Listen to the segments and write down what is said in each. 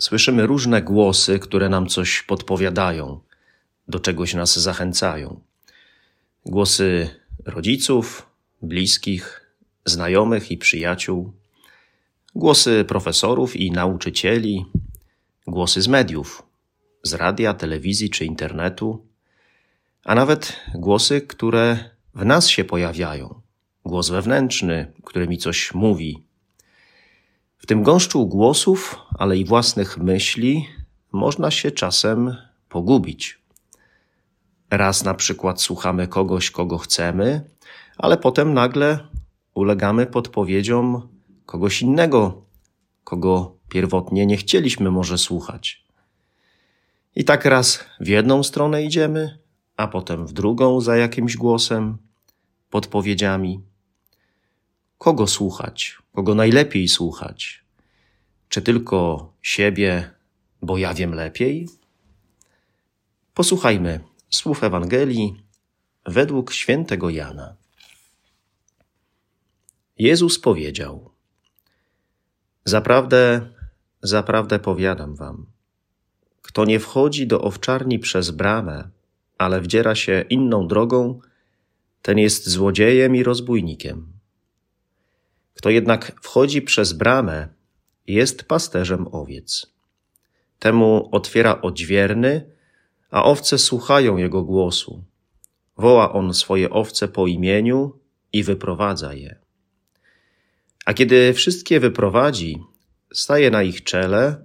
słyszymy różne głosy, które nam coś podpowiadają, do czegoś nas zachęcają. Głosy rodziców, bliskich, znajomych i przyjaciół, głosy profesorów i nauczycieli, głosy z mediów, z radia, telewizji czy internetu, a nawet głosy, które w nas się pojawiają. Głos wewnętrzny, który mi coś mówi, w tym gąszczu głosów, ale i własnych myśli można się czasem pogubić. Raz na przykład słuchamy kogoś, kogo chcemy, ale potem nagle ulegamy podpowiedziom kogoś innego, kogo pierwotnie nie chcieliśmy może słuchać. I tak raz w jedną stronę idziemy, a potem w drugą za jakimś głosem, podpowiedziami. Kogo słuchać? Kogo najlepiej słuchać? Czy tylko siebie, bo ja wiem lepiej? Posłuchajmy słów Ewangelii według świętego Jana. Jezus powiedział: Zaprawdę, zaprawdę powiadam wam, kto nie wchodzi do owczarni przez bramę, ale wdziera się inną drogą, ten jest złodziejem i rozbójnikiem. Kto jednak wchodzi przez bramę, jest pasterzem owiec. Temu otwiera odźwierny, a owce słuchają jego głosu. Woła on swoje owce po imieniu i wyprowadza je. A kiedy wszystkie wyprowadzi, staje na ich czele,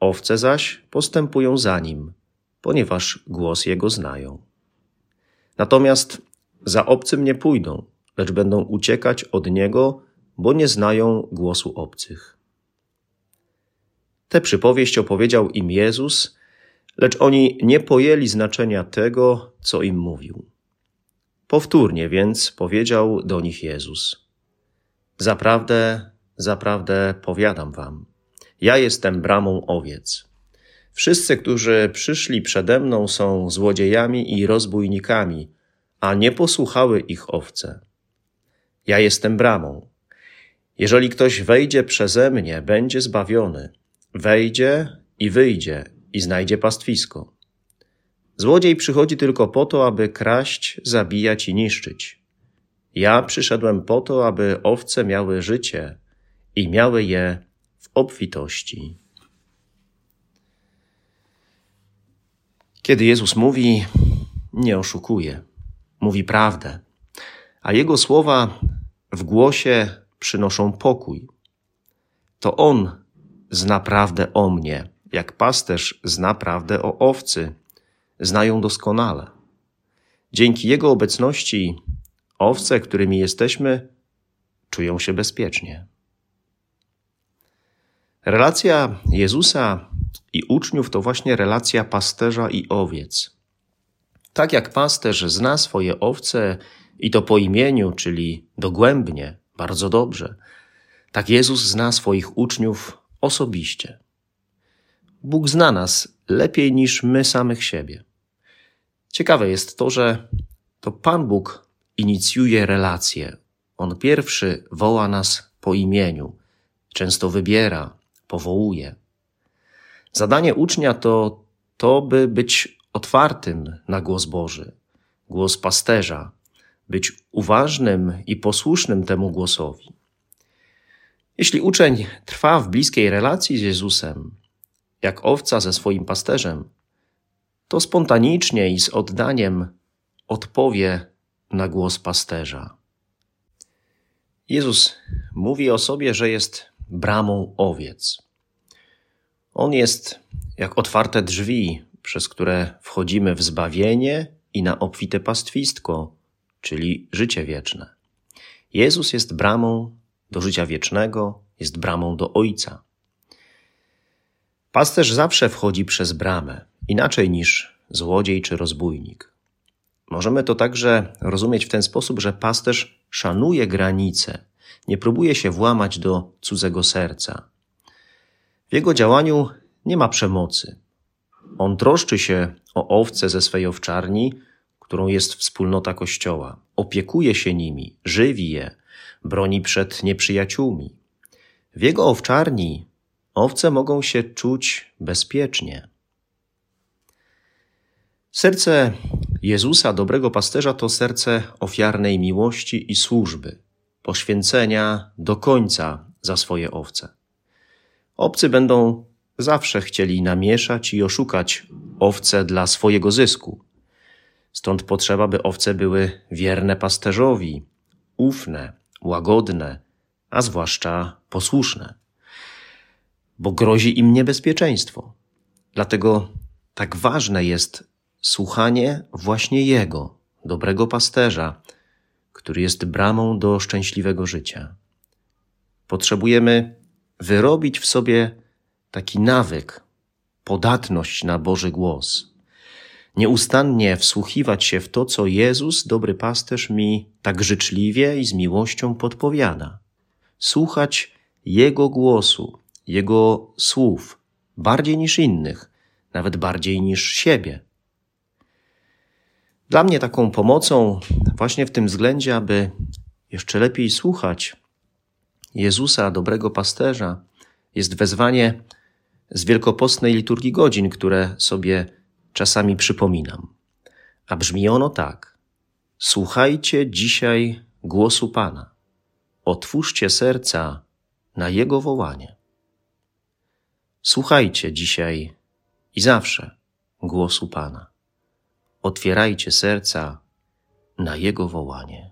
owce zaś postępują za nim, ponieważ głos jego znają. Natomiast za obcym nie pójdą, lecz będą uciekać od niego, bo nie znają głosu obcych. Tę przypowieść opowiedział im Jezus, lecz oni nie pojęli znaczenia tego, co im mówił. Powtórnie więc powiedział do nich Jezus: Zaprawdę, zaprawdę powiadam wam, ja jestem bramą owiec. Wszyscy, którzy przyszli przede mną, są złodziejami i rozbójnikami, a nie posłuchały ich owce. Ja jestem bramą. Jeżeli ktoś wejdzie przeze mnie, będzie zbawiony, wejdzie i wyjdzie i znajdzie pastwisko. Złodziej przychodzi tylko po to, aby kraść, zabijać i niszczyć. Ja przyszedłem po to, aby owce miały życie i miały je w obfitości. Kiedy Jezus mówi, nie oszukuje, mówi prawdę, a Jego słowa w głosie przynoszą pokój. To On zna prawdę o mnie, jak pasterz zna prawdę o owcy, znają doskonale. Dzięki Jego obecności owce, którymi jesteśmy, czują się bezpiecznie. Relacja Jezusa i uczniów to właśnie relacja pasterza i owiec. Tak jak pasterz zna swoje owce i to po imieniu, czyli dogłębnie, bardzo dobrze, tak Jezus zna swoich uczniów osobiście. Bóg zna nas lepiej niż my samych siebie. Ciekawe jest to, że to Pan Bóg inicjuje relacje. On pierwszy woła nas po imieniu, często wybiera, powołuje. Zadanie ucznia to to, by być otwartym na głos Boży, głos pasterza, być uważnym i posłusznym temu głosowi. Jeśli uczeń trwa w bliskiej relacji z Jezusem, jak owca ze swoim pasterzem, to spontanicznie i z oddaniem odpowie na głos pasterza. Jezus mówi o sobie, że jest bramą owiec. On jest jak otwarte drzwi, przez które wchodzimy w zbawienie i na obfite pastwistko, czyli życie wieczne. Jezus jest bramą do życia wiecznego, jest bramą do Ojca. Pasterz zawsze wchodzi przez bramę, inaczej niż złodziej czy rozbójnik. Możemy to także rozumieć w ten sposób, że pasterz szanuje granice, nie próbuje się włamać do cudzego serca. W jego działaniu nie ma przemocy. On troszczy się o owce ze swej owczarni, którą jest wspólnota Kościoła. Opiekuje się nimi, żywi je, broni przed nieprzyjaciółmi. W jego owczarni owce mogą się czuć bezpiecznie. Serce Jezusa, dobrego pasterza, to serce ofiarnej miłości i służby, poświęcenia do końca za swoje owce. Obcy będą zawsze chcieli namieszać i oszukać owce dla swojego zysku. Stąd potrzeba, by owce były wierne pasterzowi, ufne, łagodne, a zwłaszcza posłuszne, bo grozi im niebezpieczeństwo. Dlatego tak ważne jest słuchanie właśnie Jego, dobrego pasterza, który jest bramą do szczęśliwego życia. Potrzebujemy wyrobić w sobie taki nawyk, podatność na Boży głos. Nieustannie wsłuchiwać się w to, co Jezus, dobry pasterz, mi tak życzliwie i z miłością podpowiada. Słuchać Jego głosu, Jego słów, bardziej niż innych, nawet bardziej niż siebie. Dla mnie taką pomocą właśnie w tym względzie, aby jeszcze lepiej słuchać Jezusa, dobrego pasterza, jest wezwanie z wielkopostnej liturgii godzin, które sobie czasami przypominam. A brzmi ono tak: Słuchajcie dzisiaj głosu Pana, otwórzcie serca na Jego wołanie. Słuchajcie dzisiaj i zawsze głosu Pana. Otwierajcie serca na Jego wołanie.